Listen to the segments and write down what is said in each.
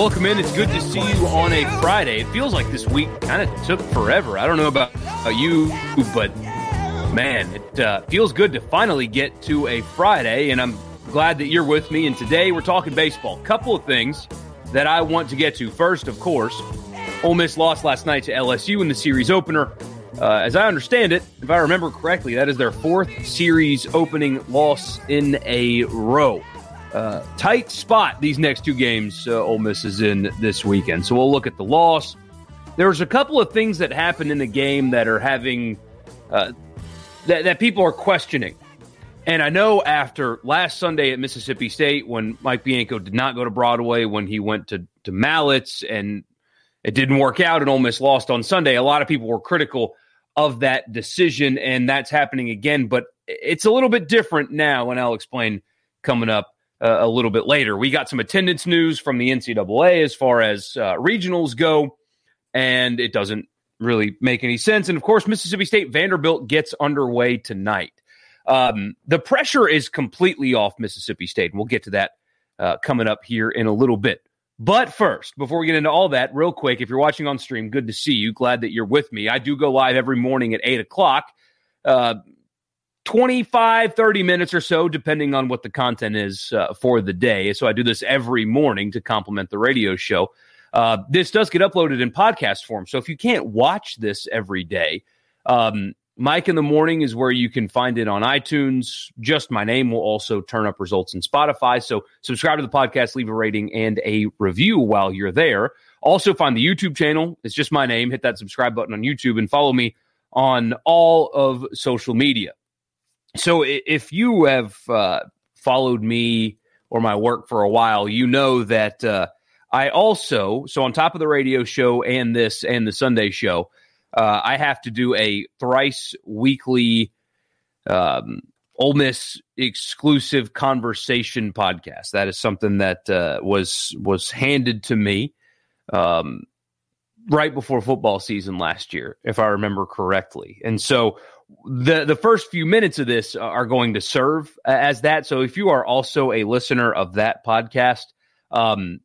Welcome in. It's good to see you on a Friday. It feels like this week kind of took forever. I don't know about you, but man, it uh, feels good to finally get to a Friday, and I'm glad that you're with me. And today we're talking baseball. Couple of things that I want to get to. First, of course, Ole Miss lost last night to LSU in the series opener. Uh, as I understand it, if I remember correctly, that is their fourth series opening loss in a row uh, tight spot these next two games uh, Ole Miss is in this weekend. So we'll look at the loss. There's a couple of things that happened in the game that are having uh, that, that people are questioning. And I know after last Sunday at Mississippi State, when Mike Bianco did not go to Broadway, when he went to, to Mallitz and it didn't work out and Ole Miss lost on Sunday, a lot of people were critical of that decision, and that's happening again. But it's a little bit different now, and I'll explain coming up uh, a little bit later. We got some attendance news from the NCAA as far as uh, regionals go, and it doesn't really make any sense. And of course, Mississippi State Vanderbilt gets underway tonight. Um, the pressure is completely off Mississippi State, and we'll get to that uh, coming up here in a little bit. But first, before we get into all that, real quick, if you're watching on stream, good to see you. Glad that you're with me. I do go live every morning at 8 o'clock. Uh, 25, 30 minutes or so, depending on what the content is uh, for the day. So I do this every morning to complement the radio show. Uh, this does get uploaded in podcast form. So if you can't watch this every day, um, Mike in the Morning is where you can find it on iTunes. Just my name will also turn up results in Spotify. So subscribe to the podcast, leave a rating and a review while you're there. Also, find the YouTube channel. It's just my name. Hit that subscribe button on YouTube and follow me on all of social media so if you have uh, followed me or my work for a while, you know that uh, I also, so on top of the radio show and this and the Sunday show, uh, I have to do a thrice weekly um, Ole Miss exclusive conversation podcast. That is something that uh, was was handed to me um, right before football season last year, if I remember correctly. And so the the first few minutes of this are going to serve as that. So if you are also a listener of that podcast, um,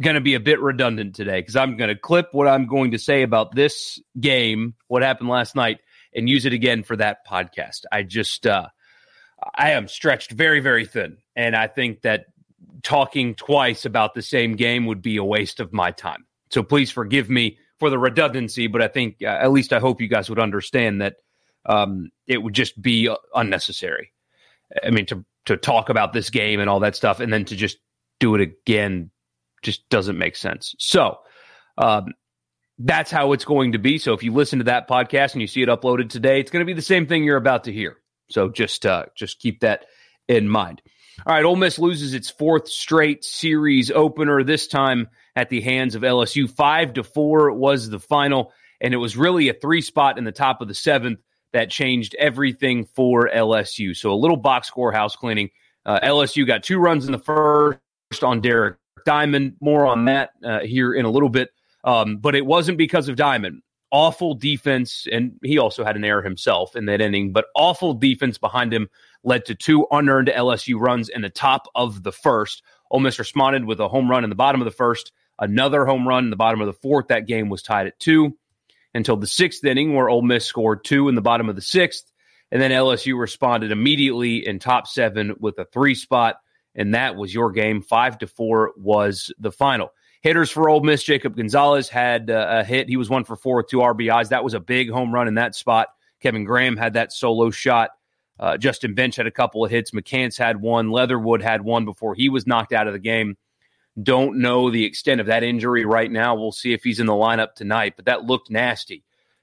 going to be a bit redundant today because I'm going to clip what I'm going to say about this game, what happened last night, and use it again for that podcast. I just uh, I am stretched very very thin, and I think that talking twice about the same game would be a waste of my time. So please forgive me for the redundancy, but I think uh, at least I hope you guys would understand that um, it would just be unnecessary. I mean, to to talk about this game and all that stuff, and then to just do it again just doesn't make sense. So um, that's how it's going to be. So if you listen to that podcast and you see it uploaded today, it's going to be the same thing you're about to hear. So just uh, just keep that in mind. All right, Ole Miss loses its fourth straight series opener. This time at the hands of LSU, five to four was the final, and it was really a three spot in the top of the seventh that changed everything for LSU. So a little box score house cleaning. Uh, LSU got two runs in the first on Derek Diamond. More on that uh, here in a little bit. Um, but it wasn't because of Diamond. Awful defense, and he also had an error himself in that inning, but awful defense behind him led to two unearned LSU runs in the top of the first. Ole Miss responded with a home run in the bottom of the first, another home run in the bottom of the fourth. That game was tied at two until the sixth inning, where Ole Miss scored two in the bottom of the sixth. And then LSU responded immediately in top seven with a three spot. And that was your game. Five to four was the final. Hitters for Ole Miss, Jacob Gonzalez had uh, a hit. He was one for four with two RBIs. That was a big home run in that spot. Kevin Graham had that solo shot. Uh, Justin Bench had a couple of hits. McCants had one. Leatherwood had one before he was knocked out of the game. Don't know the extent of that injury right now. We'll see if he's in the lineup tonight, but that looked nasty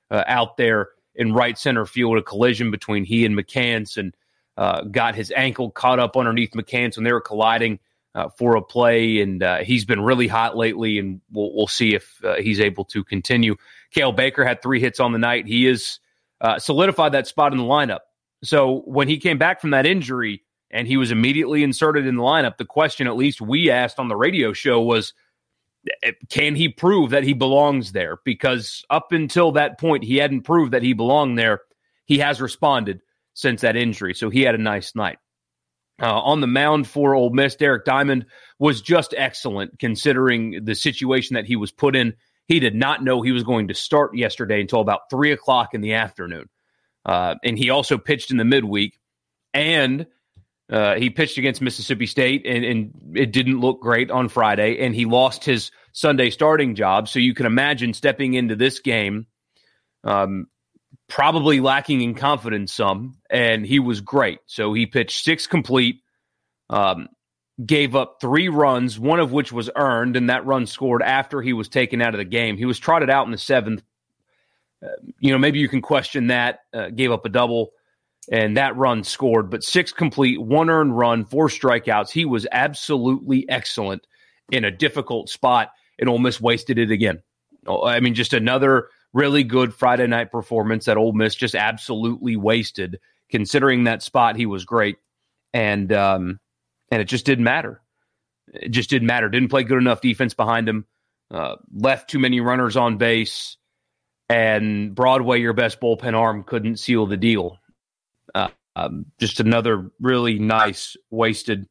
uh, out there in right center field. A collision between he and McCants and uh, got his ankle caught up underneath McCants when they were colliding uh, for a play. And uh, he's been really hot lately, and we'll, we'll see if uh, he's able to continue. Cael Baker had three hits on the night. He is uh, solidified that spot in the lineup. So when he came back from that injury, and he was immediately inserted in the lineup. The question, at least we asked on the radio show, was eh, can he prove that he belongs there? Because up until that point, he hadn't proved that he belonged there. He has responded since that injury, so he had a nice night. Uh, on the mound for Ole Miss, Derek Diamond was just excellent considering the situation that he was put in. He did not know he was going to start yesterday until about three o'clock in the afternoon. Uh, and he also pitched in the midweek. And uh, he pitched against Mississippi State, and, and it didn't look great on Friday, and he lost his Sunday starting job. So you can imagine stepping into this game, um, probably lacking in confidence some, and he was great. So he pitched six complete, um, gave up three runs, one of which was earned, and that run scored after he was taken out of the game. He was trotted out in the seventh. Uh, you know, maybe you can question that. Uh, gave up a double and that run scored, but six complete, one earned run, four strikeouts. He was absolutely excellent in a difficult spot, and Ole Miss wasted it again. Oh, I mean, just another really good Friday night performance that Ole Miss just absolutely wasted, considering that spot he was great, and um, and it just didn't matter. It just didn't matter. Didn't play good enough defense behind him. Uh, left too many runners on base, and Broadway, your best bullpen arm, couldn't seal the deal. Uh, um, just another really nice wasted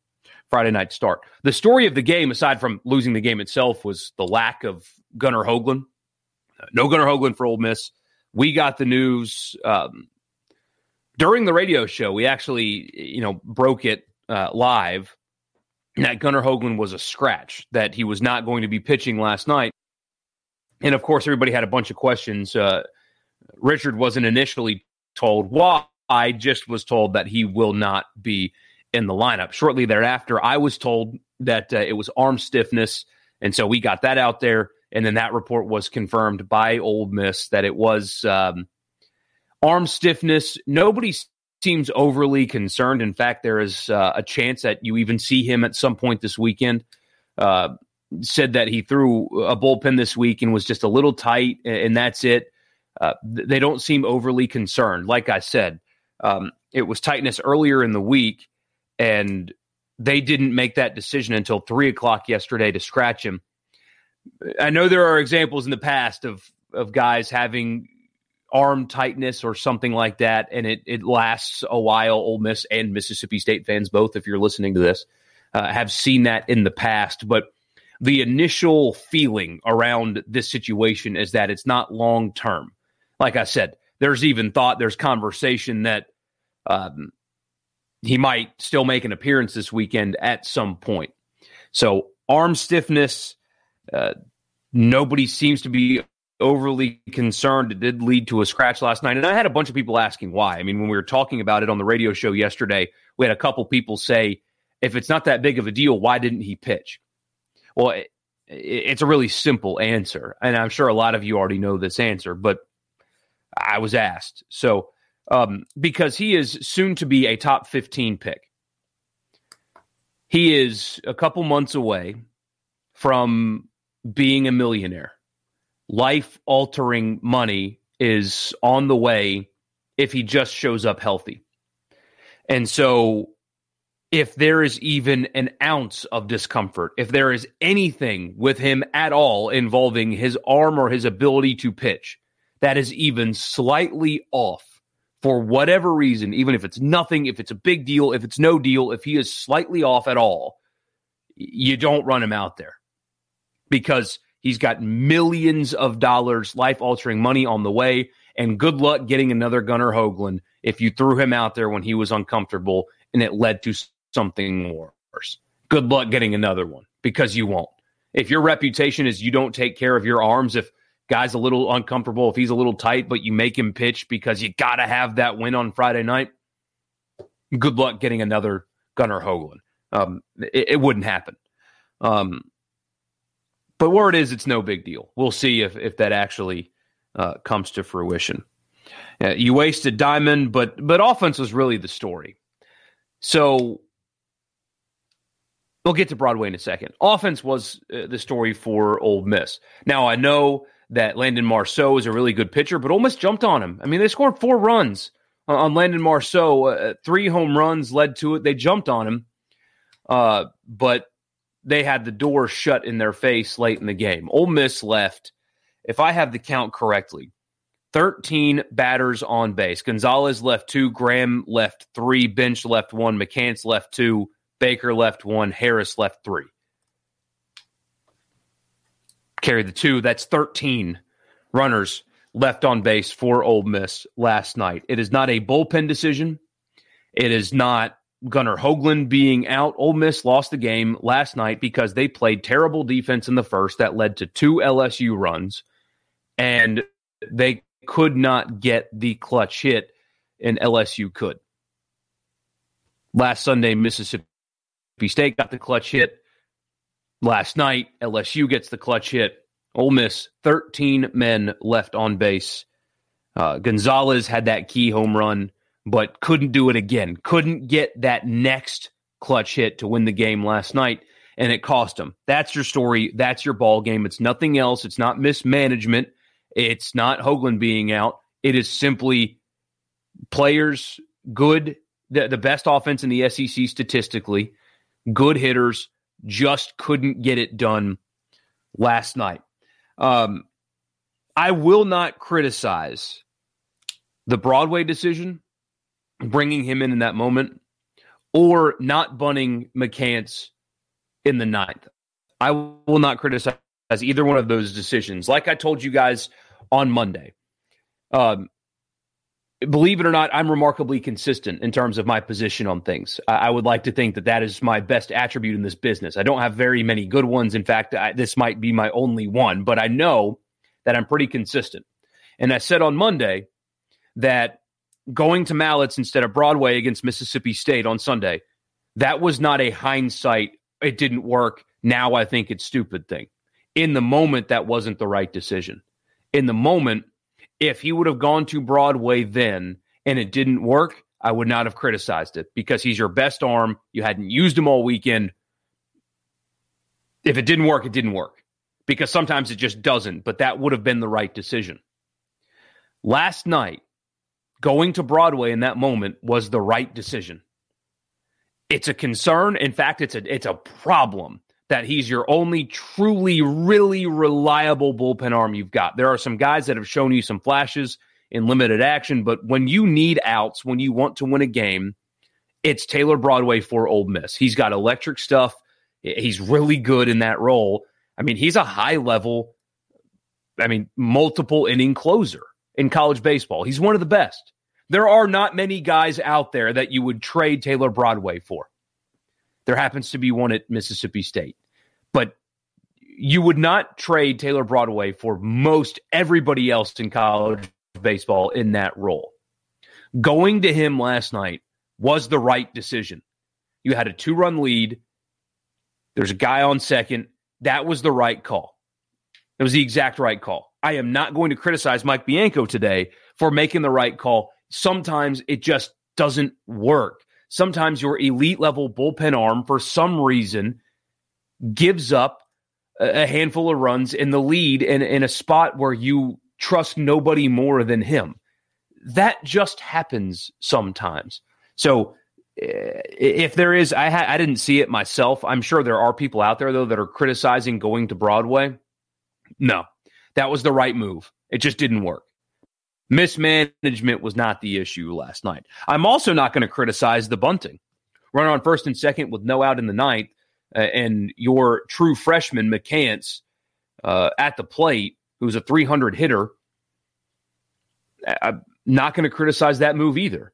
Friday night start. The story of the game, aside from losing the game itself, was the lack of Gunnar Hoglund. Uh, no Gunnar Hoglund for Ole Miss. We got the news um, during the radio show. We actually, you know, broke it uh, live that Gunnar Hoglund was a scratch, that he was not going to be pitching last night. And of course, everybody had a bunch of questions. Uh, Richard wasn't initially told why I just was told that he will not be in the lineup. Shortly thereafter, I was told that uh, it was arm stiffness. And so we got that out there. And then that report was confirmed by Ole Miss that it was um, arm stiffness. Nobody seems overly concerned. In fact, there is uh, a chance that you even see him at some point this weekend. Uh, said that he threw a bullpen this week and was just a little tight, and that's it. Uh, they don't seem overly concerned. Like I said, um, it was tightness earlier in the week, and they didn't make that decision until three o'clock yesterday to scratch him. I know there are examples in the past of of guys having arm tightness or something like that, and it it lasts a while. Ole Miss and Mississippi State fans both, if you're listening to this, uh, have seen that in the past, but the initial feeling around this situation is that it's not long term. Like I said, there's even thought, there's conversation that um, he might still make an appearance this weekend at some point. So arm stiffness, uh, nobody seems to be overly concerned. It did lead to a scratch last night, and I had a bunch of people asking why. I mean, when we were talking about it on the radio show yesterday, we had a couple people say, "If it's not that big of a deal, why didn't he pitch?" Well, it, it's a really simple answer, and I'm sure a lot of you already know this answer, but I was asked. So um, because he is soon to be a top 15 pick. He is a couple months away from being a millionaire. Life altering money is on the way if he just shows up healthy. And so, if there is even an ounce of discomfort, if there is anything with him at all involving his arm or his ability to pitch that is even slightly off, for whatever reason, even if it's nothing, if it's a big deal, if it's no deal, if he is slightly off at all, you don't run him out there because he's got millions of dollars, life altering money on the way. And good luck getting another Gunnar Hoglund if you threw him out there when he was uncomfortable and it led to something worse. Good luck getting another one because you won't. If your reputation is you don't take care of your arms, if guy's a little uncomfortable, if he's a little tight, but you make him pitch because you got to have that win on Friday night, good luck getting another Gunnar Hoglund. Um, it, it, wouldn't happen. Um, But where it is, it's no big deal. We'll see if if that actually uh, comes to fruition. Uh, you wasted Diamond, but but offense was really the story. So we'll get to Broadway in a second. Offense was uh, the story for Ole Miss. Now I know that Landon Marceaux is a really good pitcher, but Miss jumped on him. I mean, they scored four runs on Landon Marceaux. Uh, three home runs led to it. They jumped on him, uh, but they had the door shut in their face late in the game. Ole Miss left, if I have the count correctly, 13 batters on base. Gonzalez left two, Graham left three, Bench left one, McCants left two, Baker left one, Harris left three. Carry the two. That's 13 runners left on base for Ole Miss last night. It is not a bullpen decision. It is not Gunnar Hoglund being out. Ole Miss lost the game last night because they played terrible defense in the first that led to two LSU runs, and they could not get the clutch hit, and LSU could. Last Sunday, Mississippi State got the clutch hit. Last night, LSU gets the clutch hit. Ole Miss, 13 men left on base. Uh, Gonzalez had that key home run, but couldn't do it again. Couldn't get that next clutch hit to win the game last night, and it cost him. That's your story. That's your ball game. It's nothing else. It's not mismanagement. It's not Hoglund being out. It is simply players good, the, the best offense in the SEC statistically, good hitters just couldn't get it done last night. Um, I will not criticize the Broadway decision, bringing him in in that moment, or not bunting McCants in the ninth. I will not criticize either one of those decisions. Like I told you guys on Monday, um, believe it or not, I'm remarkably consistent in terms of my position on things. I, I, would like to think that that is my best attribute in this business. I don't have very many good ones. In fact, I, this might be my only one, but I know that I'm pretty consistent. And I said on Monday that going to Mallitz instead of Broadway against Mississippi State on Sunday, that was not a hindsight, it didn't work. Now I think it's stupid thing. In the moment, that wasn't the right decision. In the moment, if he would have gone to Broadway then and it didn't work, I would not have criticized it because he's your best arm. You hadn't used him all weekend. If it didn't work, it didn't work because sometimes it just doesn't, but that would have been the right decision. Last night, going to Broadway in that moment was the right decision. It's a concern. In fact, it's a it's a problem that he's your only truly, really reliable bullpen arm you've got. There are some guys that have shown you some flashes in limited action, but when you need outs, when you want to win a game, it's Taylor Broadway for Ole Miss. He's got electric stuff. He's really good in that role. I mean, he's a high level, I mean, multiple inning closer in college baseball. He's one of the best. There are not many guys out there that you would trade Taylor Broadway for. There happens to be one at Mississippi State. But you would not trade Taylor Broadway for most everybody else in college baseball in that role. Going to him last night was the right decision. You had a two run lead. There's a guy on second. That was the right call. It was the exact right call. I am not going to criticize Mike Bianco today for making the right call. Sometimes it just doesn't work sometimes your elite level bullpen arm, for some reason, gives up a handful of runs in the lead in, a spot where you trust nobody more than him. That just happens sometimes. So eh, if there is, I, ha- I didn't see it myself. I'm sure there are people out there, though, that are criticizing going to Broadway. No, that was the right move. It just didn't work. Mismanagement was not the issue last night. I'm also not going to criticize the bunting. Run on first and second with no out in the ninth, uh, and your true freshman McCants uh, at the plate, who's a 300 hitter. I'm not going to criticize that move either,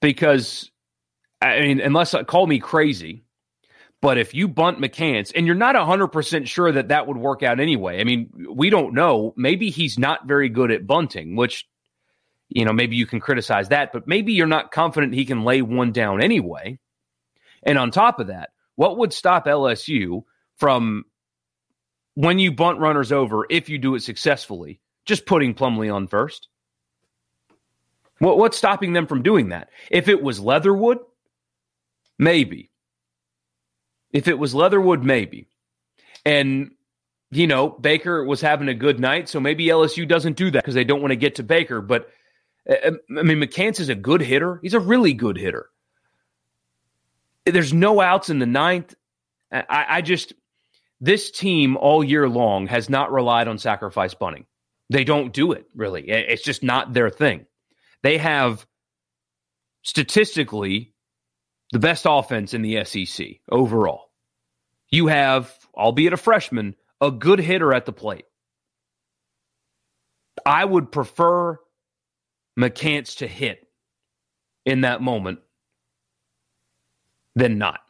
because I mean, unless uh, call me crazy, but if you bunt McCants and you're not 100% sure that that would work out anyway, I mean, we don't know. Maybe he's not very good at bunting, which, you know, maybe you can criticize that, but maybe you're not confident he can lay one down anyway. And on top of that, what would stop LSU from when you bunt runners over, if you do it successfully, just putting Plumlee on first. What, what's stopping them from doing that? If it was Leatherwood, maybe. If it was Leatherwood, maybe. And, you know, Baker was having a good night, so maybe LSU doesn't do that because they don't want to get to Baker. But, uh, uh, I mean, McCants is a good hitter. He's a really good hitter. There's no outs in the ninth. I, I just, this team all year long has not relied on sacrifice bunting. They don't do it, really. It's just not their thing. They have statistically the best offense in the SEC overall. You have, albeit a freshman, a good hitter at the plate. I would prefer McCants to hit in that moment than not.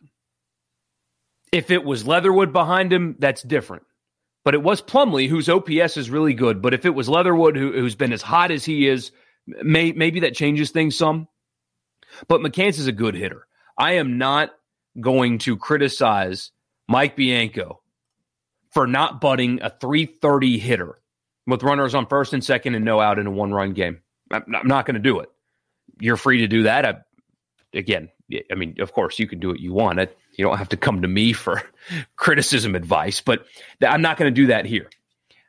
If it was Leatherwood behind him, that's different. But it was Plumlee, whose OPS is really good. But if it was Leatherwood, who, has been as hot as he is, may, maybe that changes things some. But McCants is a good hitter. I am not going to criticize Mike Bianco for not butting a 330 hitter with runners on first and second and no out in a one run game. I'm not going to do it. You're free to do that. I, again, I mean, of course, you can do what you want. You don't have to come to me for criticism advice, but I'm not going to do that here.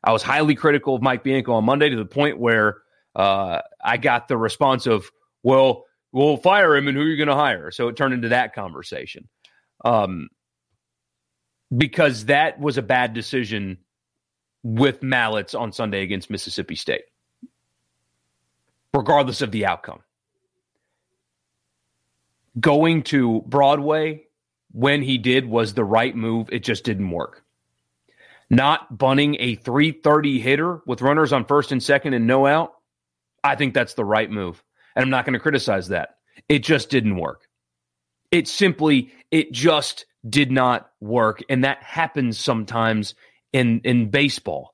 I was highly critical of Mike Bianco on Monday to the point where uh, I got the response of, well, we'll fire him and who are you going to hire? So it turned into that conversation. Um, because that was a bad decision with Mallitz on Sunday against Mississippi State, regardless of the outcome. Going to Broadway when he did was the right move. It just didn't work. Not bunting a 330 hitter with runners on first and second and no out I think that's the right move. And I'm not going to criticize that. It just didn't work. It simply, it just did not work. And that happens sometimes in, in baseball.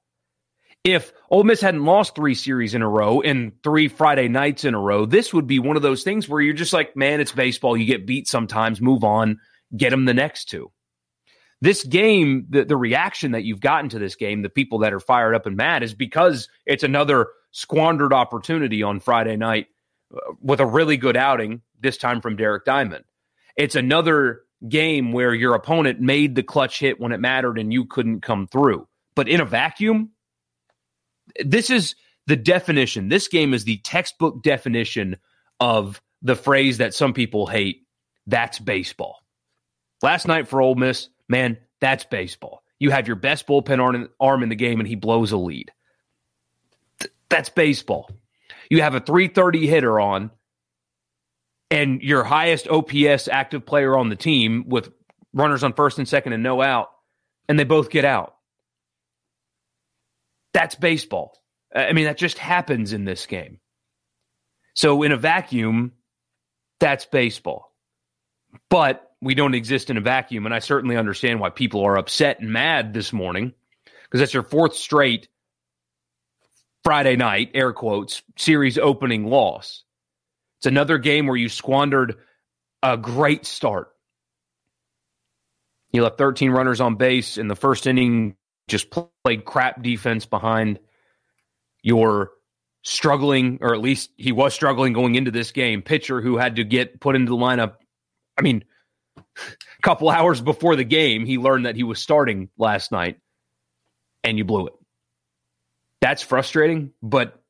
If Ole Miss hadn't lost three series in a row and three Friday nights in a row, this would be one of those things where you're just like, man, it's baseball. You get beat sometimes, move on, get them the next two. This game, the, the reaction that you've gotten to this game, the people that are fired up and mad, is because it's another squandered opportunity on Friday night with a really good outing, this time from Derek Diamond. It's another game where your opponent made the clutch hit when it mattered and you couldn't come through. But in a vacuum, this is the definition. This game is the textbook definition of the phrase that some people hate that's baseball. Last night for Ole Miss, man, that's baseball. You have your best bullpen arm in the game and he blows a lead. That's baseball. You have a 330 hitter on and your highest OPS active player on the team with runners on first and second and no out, and they both get out. That's baseball. I mean, that just happens in this game. So, in a vacuum, that's baseball. But we don't exist in a vacuum. And I certainly understand why people are upset and mad this morning because that's your fourth straight Friday night, air quotes, series opening loss. It's another game where you squandered a great start. You left 13 runners on base in the first inning, just played crap defense behind your struggling, or at least he was struggling going into this game, pitcher who had to get put into the lineup. I mean, a couple hours before the game, he learned that he was starting last night, and you blew it that's frustrating, but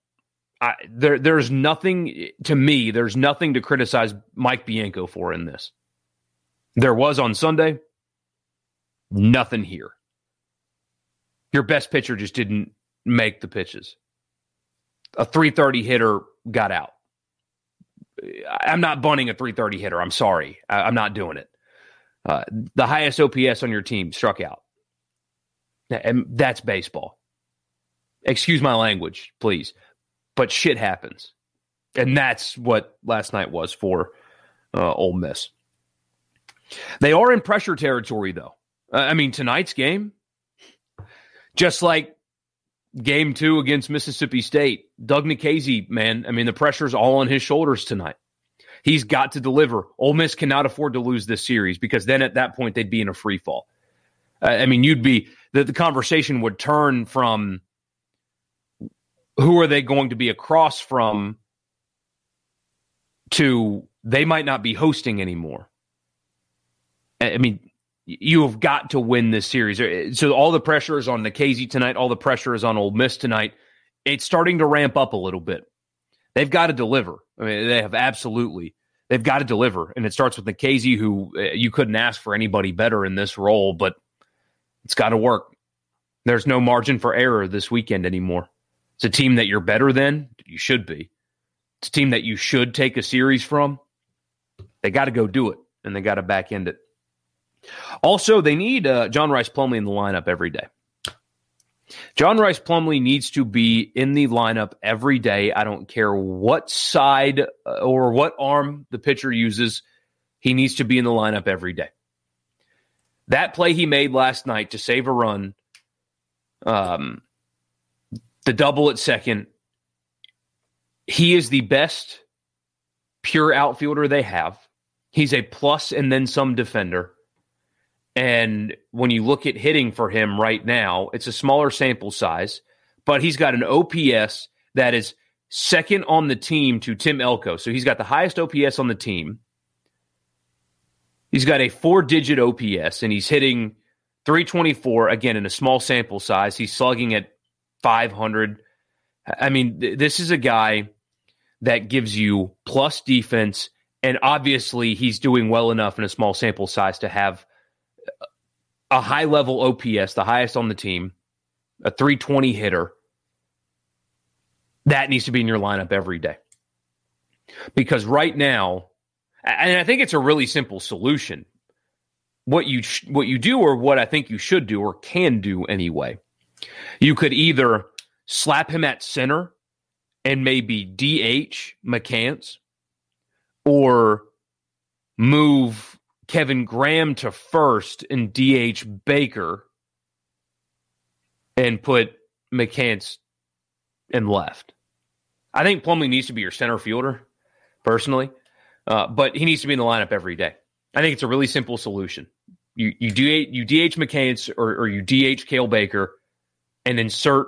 I, there there's nothing to me, there's nothing to criticize Mike Bianco for in this. There was on Sunday, nothing here. Your best pitcher just didn't make the pitches. A 330 hitter got out. I'm not bunting a 330 hitter. I'm sorry. I, am not doing it. Uh, the highest OPS on your team struck out. And that's baseball. Excuse my language, please. But shit happens. And that's what last night was for uh, Ole Miss. They are in pressure territory, though. Uh, I mean, tonight's game, just like game two against Mississippi State, Doug Nikhazy, man, I mean, the pressure's all on his shoulders tonight. He's got to deliver. Ole Miss cannot afford to lose this series because then at that point they'd be in a free fall. Uh, I mean, you'd be that the conversation would turn from who are they going to be across from to they might not be hosting anymore. I mean, you have got to win this series. So all the pressure is on Nikhazy tonight. All the pressure is on Ole Miss tonight. It's starting to ramp up a little bit. They've got to deliver. I mean, they have absolutely. They've got to deliver, and it starts with Nikhazy, who uh, you couldn't ask for anybody better in this role, but it's got to work. There's no margin for error this weekend anymore. It's a team that you're better than. You should be. It's a team that you should take a series from. They got to go do it, and they got to back end it. Also, they need uh, John Rhys Plumlee in the lineup every day. John Rhys Plumlee needs to be in the lineup every day. I don't care what side uh, or what arm the pitcher uses, he needs to be in the lineup every day. That play he made last night to save a run, um, the double at second, he is the best pure outfielder they have. He's a plus and then some defender. And when you look at hitting for him right now, it's a smaller sample size, but he's got an OPS that is second on the team to Tim Elko. So he's got the highest OPS on the team. He's got a four digit OPS and he's hitting 324 again in a small sample size. He's slugging at 500. I mean, th- this is a guy that gives you plus defense. And obviously, he's doing well enough in a small sample size to have a high level OPS, the highest on the team, a 320 hitter, that needs to be in your lineup every day. Because right now, and I think it's a really simple solution. What you what you do, or what I think you should do, or can do anyway, you could either slap him at center and maybe DH McCants, or move Kevin Graham to first and DH Baker and put McCants in left. I think Plumlee needs to be your center fielder, personally, uh, but he needs to be in the lineup every day. I think it's a really simple solution. You you DH you DH McCants or, or you DH Cael Baker and insert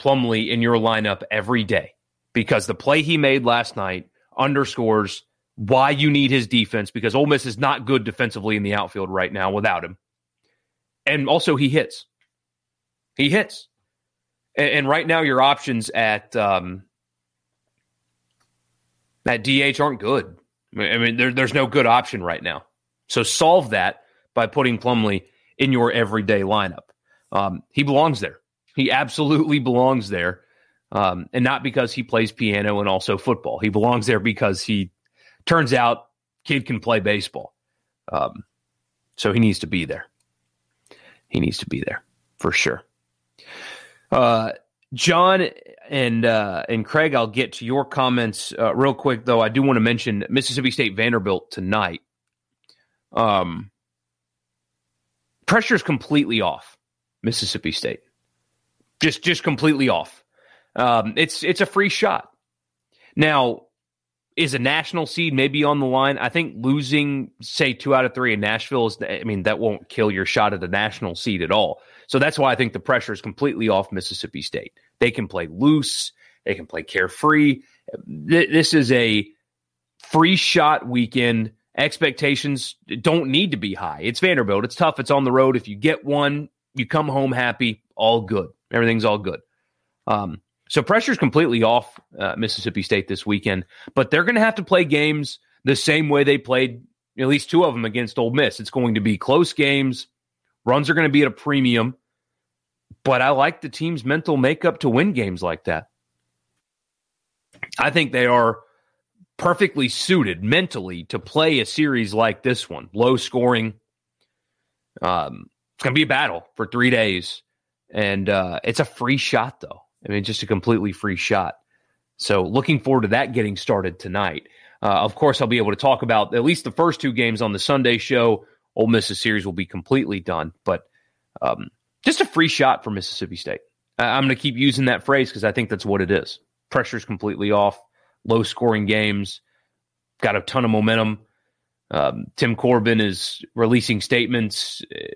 Plumlee in your lineup every day because the play he made last night underscores why you need his defense because Ole Miss is not good defensively in the outfield right now without him. And also, he hits. He hits. And, and right now, your options at um, at DH aren't good. I mean, there, there's no good option right now. So solve that by putting Plumlee in your everyday lineup. Um, he belongs there. He absolutely belongs there. Um, and not because he plays piano and also football. He belongs there because he Turns out, kid can play baseball. Um, so he needs to be there. He needs to be there for sure. Uh, John and uh, and Craig, I'll get to your comments uh, real quick. Though I do want to mention Mississippi State Vanderbilt tonight. Um, is completely off Mississippi State, just just completely off. Um, it's it's a free shot. Now is a national seed maybe on the line? I think losing, say, two out of three in Nashville is, I mean, that won't kill your shot at the national seed at all. So that's why I think the pressure is completely off Mississippi State. They can play loose, they can play carefree. This is a free shot weekend. Expectations don't need to be high. It's Vanderbilt. It's tough. It's on the road. If you get one, you come home happy, all good. Everything's all good. Um, so pressure's completely off uh, Mississippi State this weekend, but they're going to have to play games the same way they played at least two of them against Ole Miss. It's going to be close games. Runs are going to be at a premium, but I like the team's mental makeup to win games like that. I think they are perfectly suited mentally to play a series like this one, low scoring. Um, it's going to be a battle for three days, and uh, it's a free shot though. I mean, just a completely free shot. So looking forward to that getting started tonight. Uh, of course, I'll be able to talk about at least the first two games on the Sunday show. Ole Miss's series will be completely done, but um, just a free shot for Mississippi State. I'm going to keep using that phrase because I think that's what it is. Pressure's completely off, low scoring games, got a ton of momentum. Um, Tim Corbin is releasing statements uh,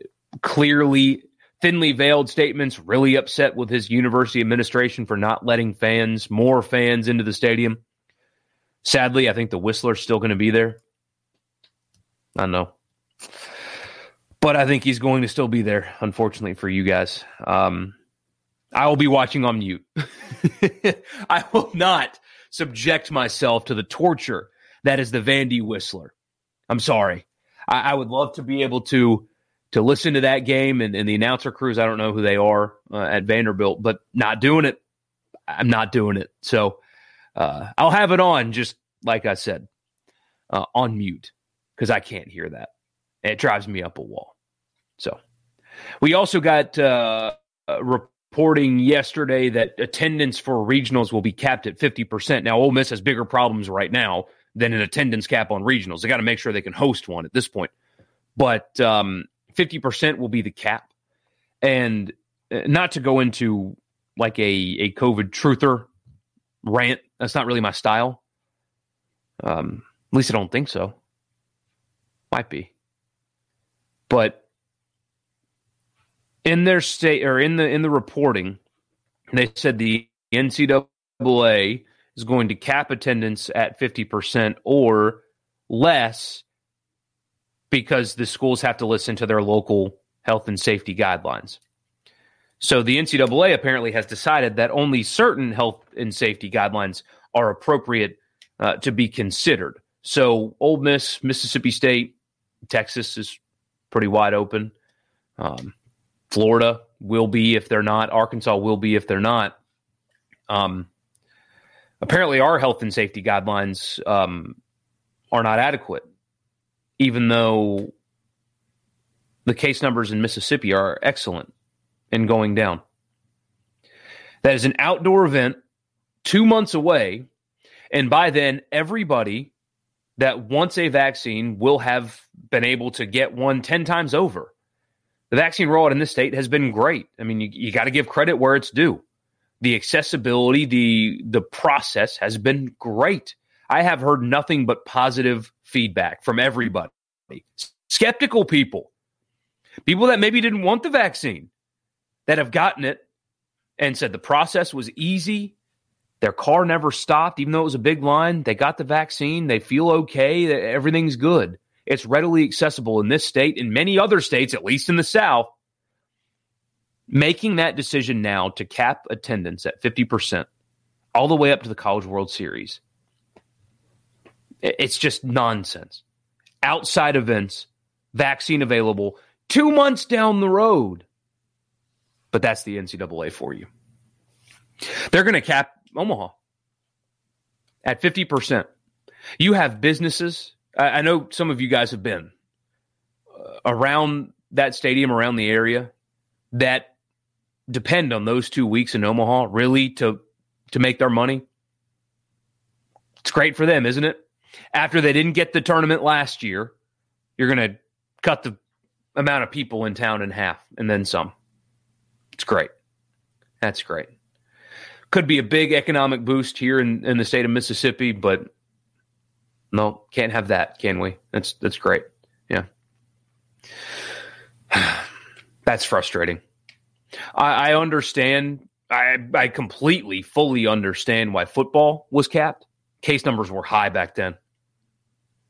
clearly thinly veiled statements, really upset with his university administration for not letting fans, more fans into the stadium. Sadly, I think the Whistler's still going to be there. I know. But I think he's going to still be there, unfortunately for you guys. Um, I will be watching on mute. I will not subject myself to the torture that is the Vandy Whistler. I'm sorry. I, I would love to be able to to listen to that game and, and the announcer crews. I don't know who they are uh, at Vanderbilt, but not doing it. I'm not doing it. So uh, I'll have it on, just like I said, uh, on mute because I can't hear that. It drives me up a wall. So we also got uh, reporting yesterday that attendance for regionals will be capped at 50%. Now, Ole Miss has bigger problems right now than an attendance cap on regionals. They got to make sure they can host one at this point. But um, 50% will be the cap. And uh, not to go into like a, a COVID truther rant, that's not really my style. Um, at least I don't think so. Might be. But in their state or in the in the reporting, they said the NCAA is going to cap attendance at 50% or less because the schools have to listen to their local health and safety guidelines. So the NCAA apparently has decided that only certain health and safety guidelines are appropriate uh, to be considered. So Ole Miss, Mississippi State, Texas is pretty wide open. Um, Florida will be if they're not. Arkansas will be if they're not. Um, apparently our health and safety guidelines um, are not adequate, even though the case numbers in Mississippi are excellent and going down. That is an outdoor event, two months away, and by then, everybody that wants a vaccine will have been able to get one 10 times over. The vaccine rollout in this state has been great. I mean, you, you got to give credit where it's due the accessibility, the the process has been great. I have heard nothing but positive feedback from everybody. Skeptical people, people that maybe didn't want the vaccine, that have gotten it and said the process was easy. Their car never stopped, even though it was a big line. They got the vaccine. They feel okay. Everything's good. It's readily accessible in this state, in many other states, at least in the South making that decision now to cap attendance at 50% all the way up to the College World Series, it's just nonsense. Outside events, vaccine available two months down the road. But that's the NCAA for you. They're going to cap Omaha at 50%. You have businesses. I know some of you guys have been uh, around that stadium, around the area that depend on those two weeks in Omaha really to to make their money. It's great for them, isn't it? After they didn't get the tournament last year, you're going to cut the amount of people in town in half and then some. It's great. That's great. Could be a big economic boost here in, in the state of Mississippi, but no, can't have that, can we? That's that's great. Yeah. That's frustrating. I, I understand. I, I completely, fully understand why football was capped. Case numbers were high back then.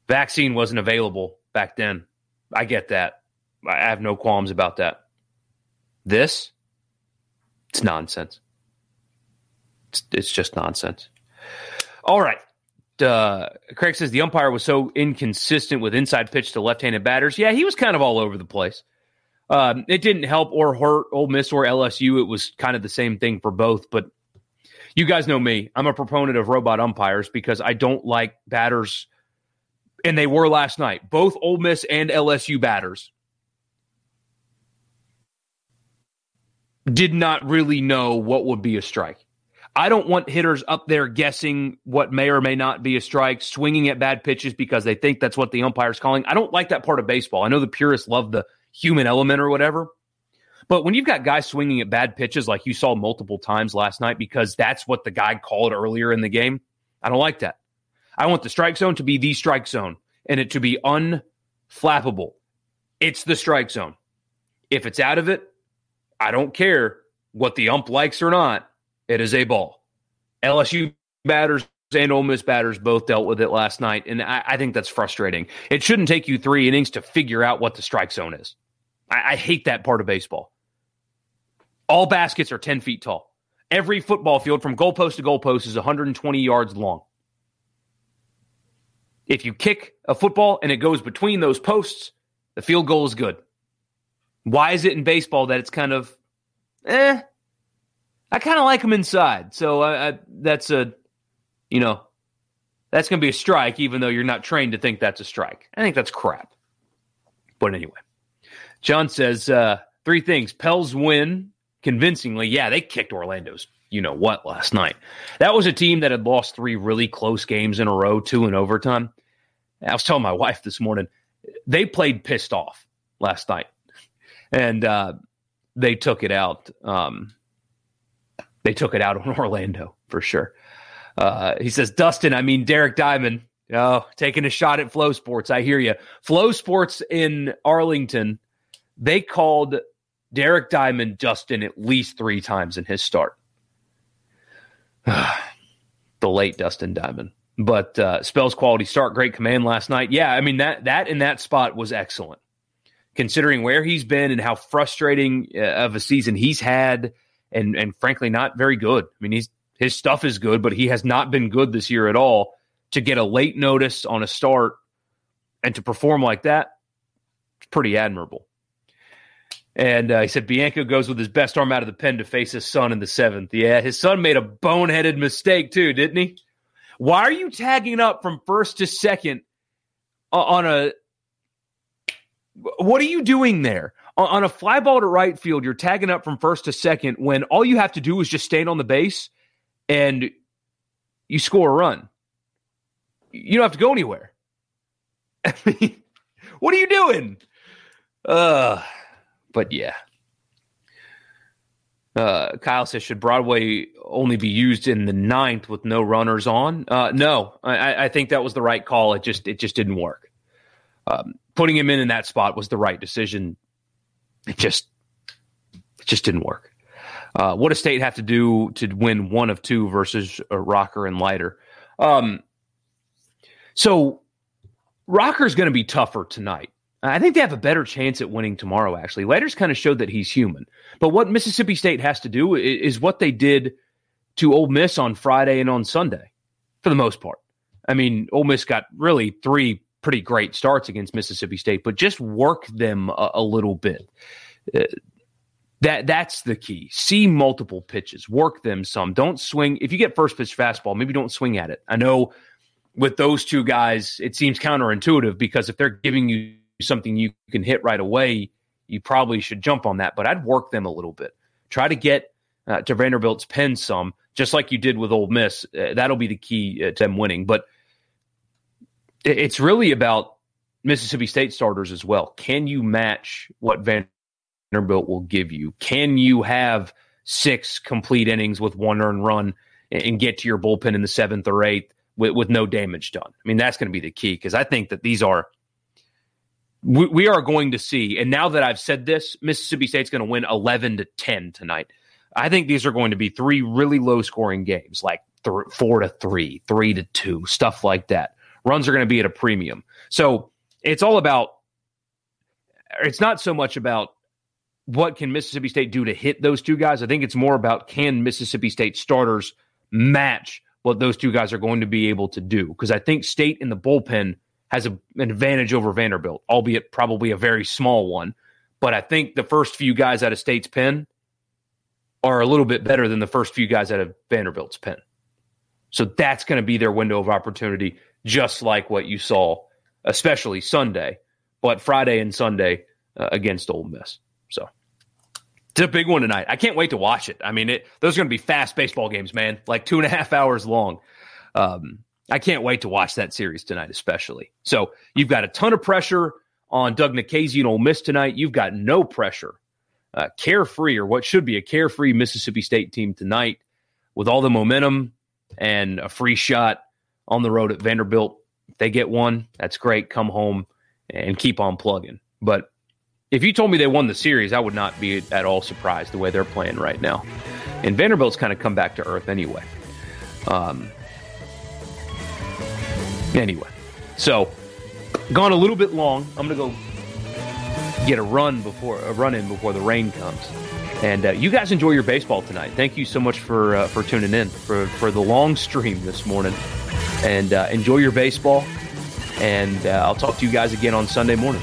Vaccine wasn't available back then. I get that. I have no qualms about that. This, it's nonsense. It's, it's just nonsense. All right. Uh, Craig says the umpire was so inconsistent with inside pitch to left-handed batters. Yeah, he was kind of all over the place. Um, it didn't help or hurt Ole Miss or LSU. It was kind of the same thing for both. But you guys know me. I'm a proponent of robot umpires because I don't like batters, and they were last night. Both Ole Miss and LSU batters did not really know what would be a strike. I don't want hitters up there guessing what may or may not be a strike, swinging at bad pitches because they think that's what the umpire's calling. I don't like that part of baseball. I know the purists love the human element or whatever. But when you've got guys swinging at bad pitches like you saw multiple times last night because that's what the guy called earlier in the game, I don't like that. I want the strike zone to be the strike zone and it to be unflappable. It's the strike zone. If it's out of it, I don't care what the ump likes or not. It is a ball. LSU batters and Ole Miss batters both dealt with it last night, and I, I think that's frustrating. It shouldn't take you three innings to figure out what the strike zone is. I, I hate that part of baseball. All baskets are 10 feet tall. Every football field from goalpost to goalpost is 120 yards long. If you kick a football and it goes between those posts, the field goal is good. Why is it in baseball that it's kind of, eh? I kind of like them inside. So I, I, that's a, you know, that's going to be a strike, even though you're not trained to think that's a strike. I think that's crap. But anyway, John says uh, three things. Pels win convincingly. Yeah, they kicked Orlando's you know what last night. That was a team that had lost three really close games in a row, two in overtime. I was telling my wife this morning, they played pissed off last night, and uh, they took it out. Um, they took it out on Orlando for sure. Uh, he says, Dustin, I mean Derek Diamond. Oh, taking a shot at FloSports. I hear you. FloSports in Arlington, they called Derek Diamond Dustin at least three times in his start. the late Dustin Diamond. But uh, spells quality start, great command last night. Yeah, I mean that that in that spot was excellent, considering where he's been and how frustrating uh, of a season he's had, and and frankly not very good. I mean he's his stuff is good, but he has not been good this year at all. To get a late notice on a start and to perform like that, it's pretty admirable. And uh, he said Bianco goes with his best arm out of the pen to face his son in the seventh. Yeah, his son made a boneheaded mistake too, didn't he? Why are you tagging up from first to second on a? What are you doing there? On a fly ball to right field, you're tagging up from first to second when all you have to do is just stand on the base and you score a run. You don't have to go anywhere. What are you doing? Uh but yeah. Uh, Kyle says, should Broadway only be used in the ninth with no runners on? Uh, no, I, I, think that was the right call. It just it just didn't work. Um, putting him in in that spot was the right decision. It just it just didn't work. Uh, what does State have to do to win one of two versus a Rocker and Leiter? Um, so Rocker's going to be tougher tonight. I think they have a better chance at winning tomorrow, actually. Leiter's kind of showed that he's human. But what Mississippi State has to do is, what they did to Ole Miss on Friday and on Sunday, for the most part. I mean, Ole Miss got really three pretty great starts against Mississippi State, but just work them a, a little bit. Uh, that that's the key. See multiple pitches, work them some. Don't swing. If you get first pitch fastball, maybe don't swing at it. I know with those two guys, it seems counterintuitive because if they're giving you something you can hit right away, you probably should jump on that. But I'd work them a little bit. Try to get uh, to Vanderbilt's pen some, just like you did with Ole Miss. Uh, that'll be the key uh, to them winning. But it's really about Mississippi State starters as well. Can you match what Vanderbilt will give you? Can you have six complete innings with one earned run and get to your bullpen in the seventh or eighth with, with no damage done? I mean, that's going to be the key because I think that these are we, we are going to see. And now that I've said this, Mississippi State's going to win 11 to 10 tonight. I think these are going to be three really low scoring games, like th- four to three, three to two, stuff like that. Runs are going to be at a premium. So it's all about, it's not so much about what can Mississippi State do to hit those two guys. I think it's more about can Mississippi State starters match what those two guys are going to be able to do. Because I think State in the bullpen has a, an advantage over Vanderbilt, albeit probably a very small one. But I think the first few guys out of State's pen are a little bit better than the first few guys out of Vanderbilt's pen. So that's going to be their window of opportunity, just like what you saw, especially Sunday, but Friday and Sunday uh, against Ole Miss. So it's a big one tonight. I can't wait to watch it. I mean, it, those are going to be fast baseball games, man, like two and a half hours long. Um, I can't wait to watch that series tonight, especially. So you've got a ton of pressure on Doug Nikhazy and Miss tonight. You've got no pressure, uh, carefree, or what should be a carefree Mississippi State team tonight with all the momentum and a free shot on the road at Vanderbilt. If they get one, that's great. Come home and keep on plugging. But if you told me they won the series, I would not be at all surprised the way they're playing right now. And Vanderbilt's kind of come back to earth anyway. Um, anyway, so gone a little bit long. I'm gonna go get a run before a run in before the rain comes. And uh, you guys enjoy your baseball tonight. Thank you so much for uh, for tuning in for for the long stream this morning. And uh, enjoy your baseball. And uh, I'll talk to you guys again on Sunday morning.